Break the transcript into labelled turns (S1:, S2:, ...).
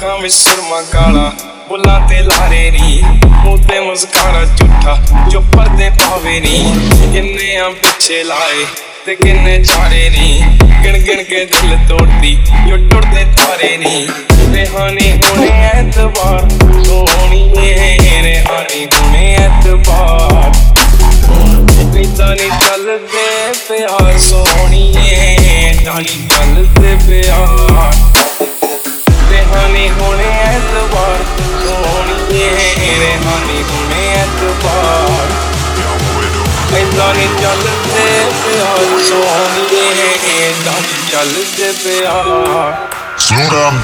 S1: ਸਮਾਂ ਕਾਲਾ ਬੁੱਲਾਂ ਤੇ ਲਾਰੇ ਨੀ। ਮੂੰਹ ਤੇ ਮੁਸਕਾਰਾ ਝੂਠਾ ਜੋ ਪਰਦੇ ਪਾਵੇ ਨੀ। ਕਿੰਨੇ ਆ ਪਿੱਛੇ ਲਾਏ ਤੇ ਕਿੰਨੇ ਚਾਰੇ ਨੀ। ਗਿਣ ਗਿਣ ਕੇ ਦਿਲ ਤੋੜਦੀ ਜੋ ਟੁੱਟਦੇ ਤਾਰੇ ਨੀ। ਰਿਹਾਨੀ ਹੁਣੇ ਐਤਵਾਰ ਸੋਹਣੀਏ ਰਿਹਾਨੀ ਹੁਣੇ ਐਤਵਾਰ। ਇਦਾਂ ਨਹੀਂ ਚੱਲਦੇ ਪਿਆਰ ਸੋਹਣੀਏ ਇਦਾਂ ਨਹੀਂ ਚੱਲਦੇ ਪਿਆਰ। ਸੋਹਣੀਏ ਰਿਹਾਨੀ ਹੁਣੇ ਐਤਵਾਰ ਇਦਾਂ ਨਹੀਂ ਚੱਲਦੇ ਪਿਆਰ ਸੋਹਣੀਏ ਇਦਾਂ ਨਹੀਂ ਚੱਲਦੇ ਪਿਆਰ
S2: Slow down.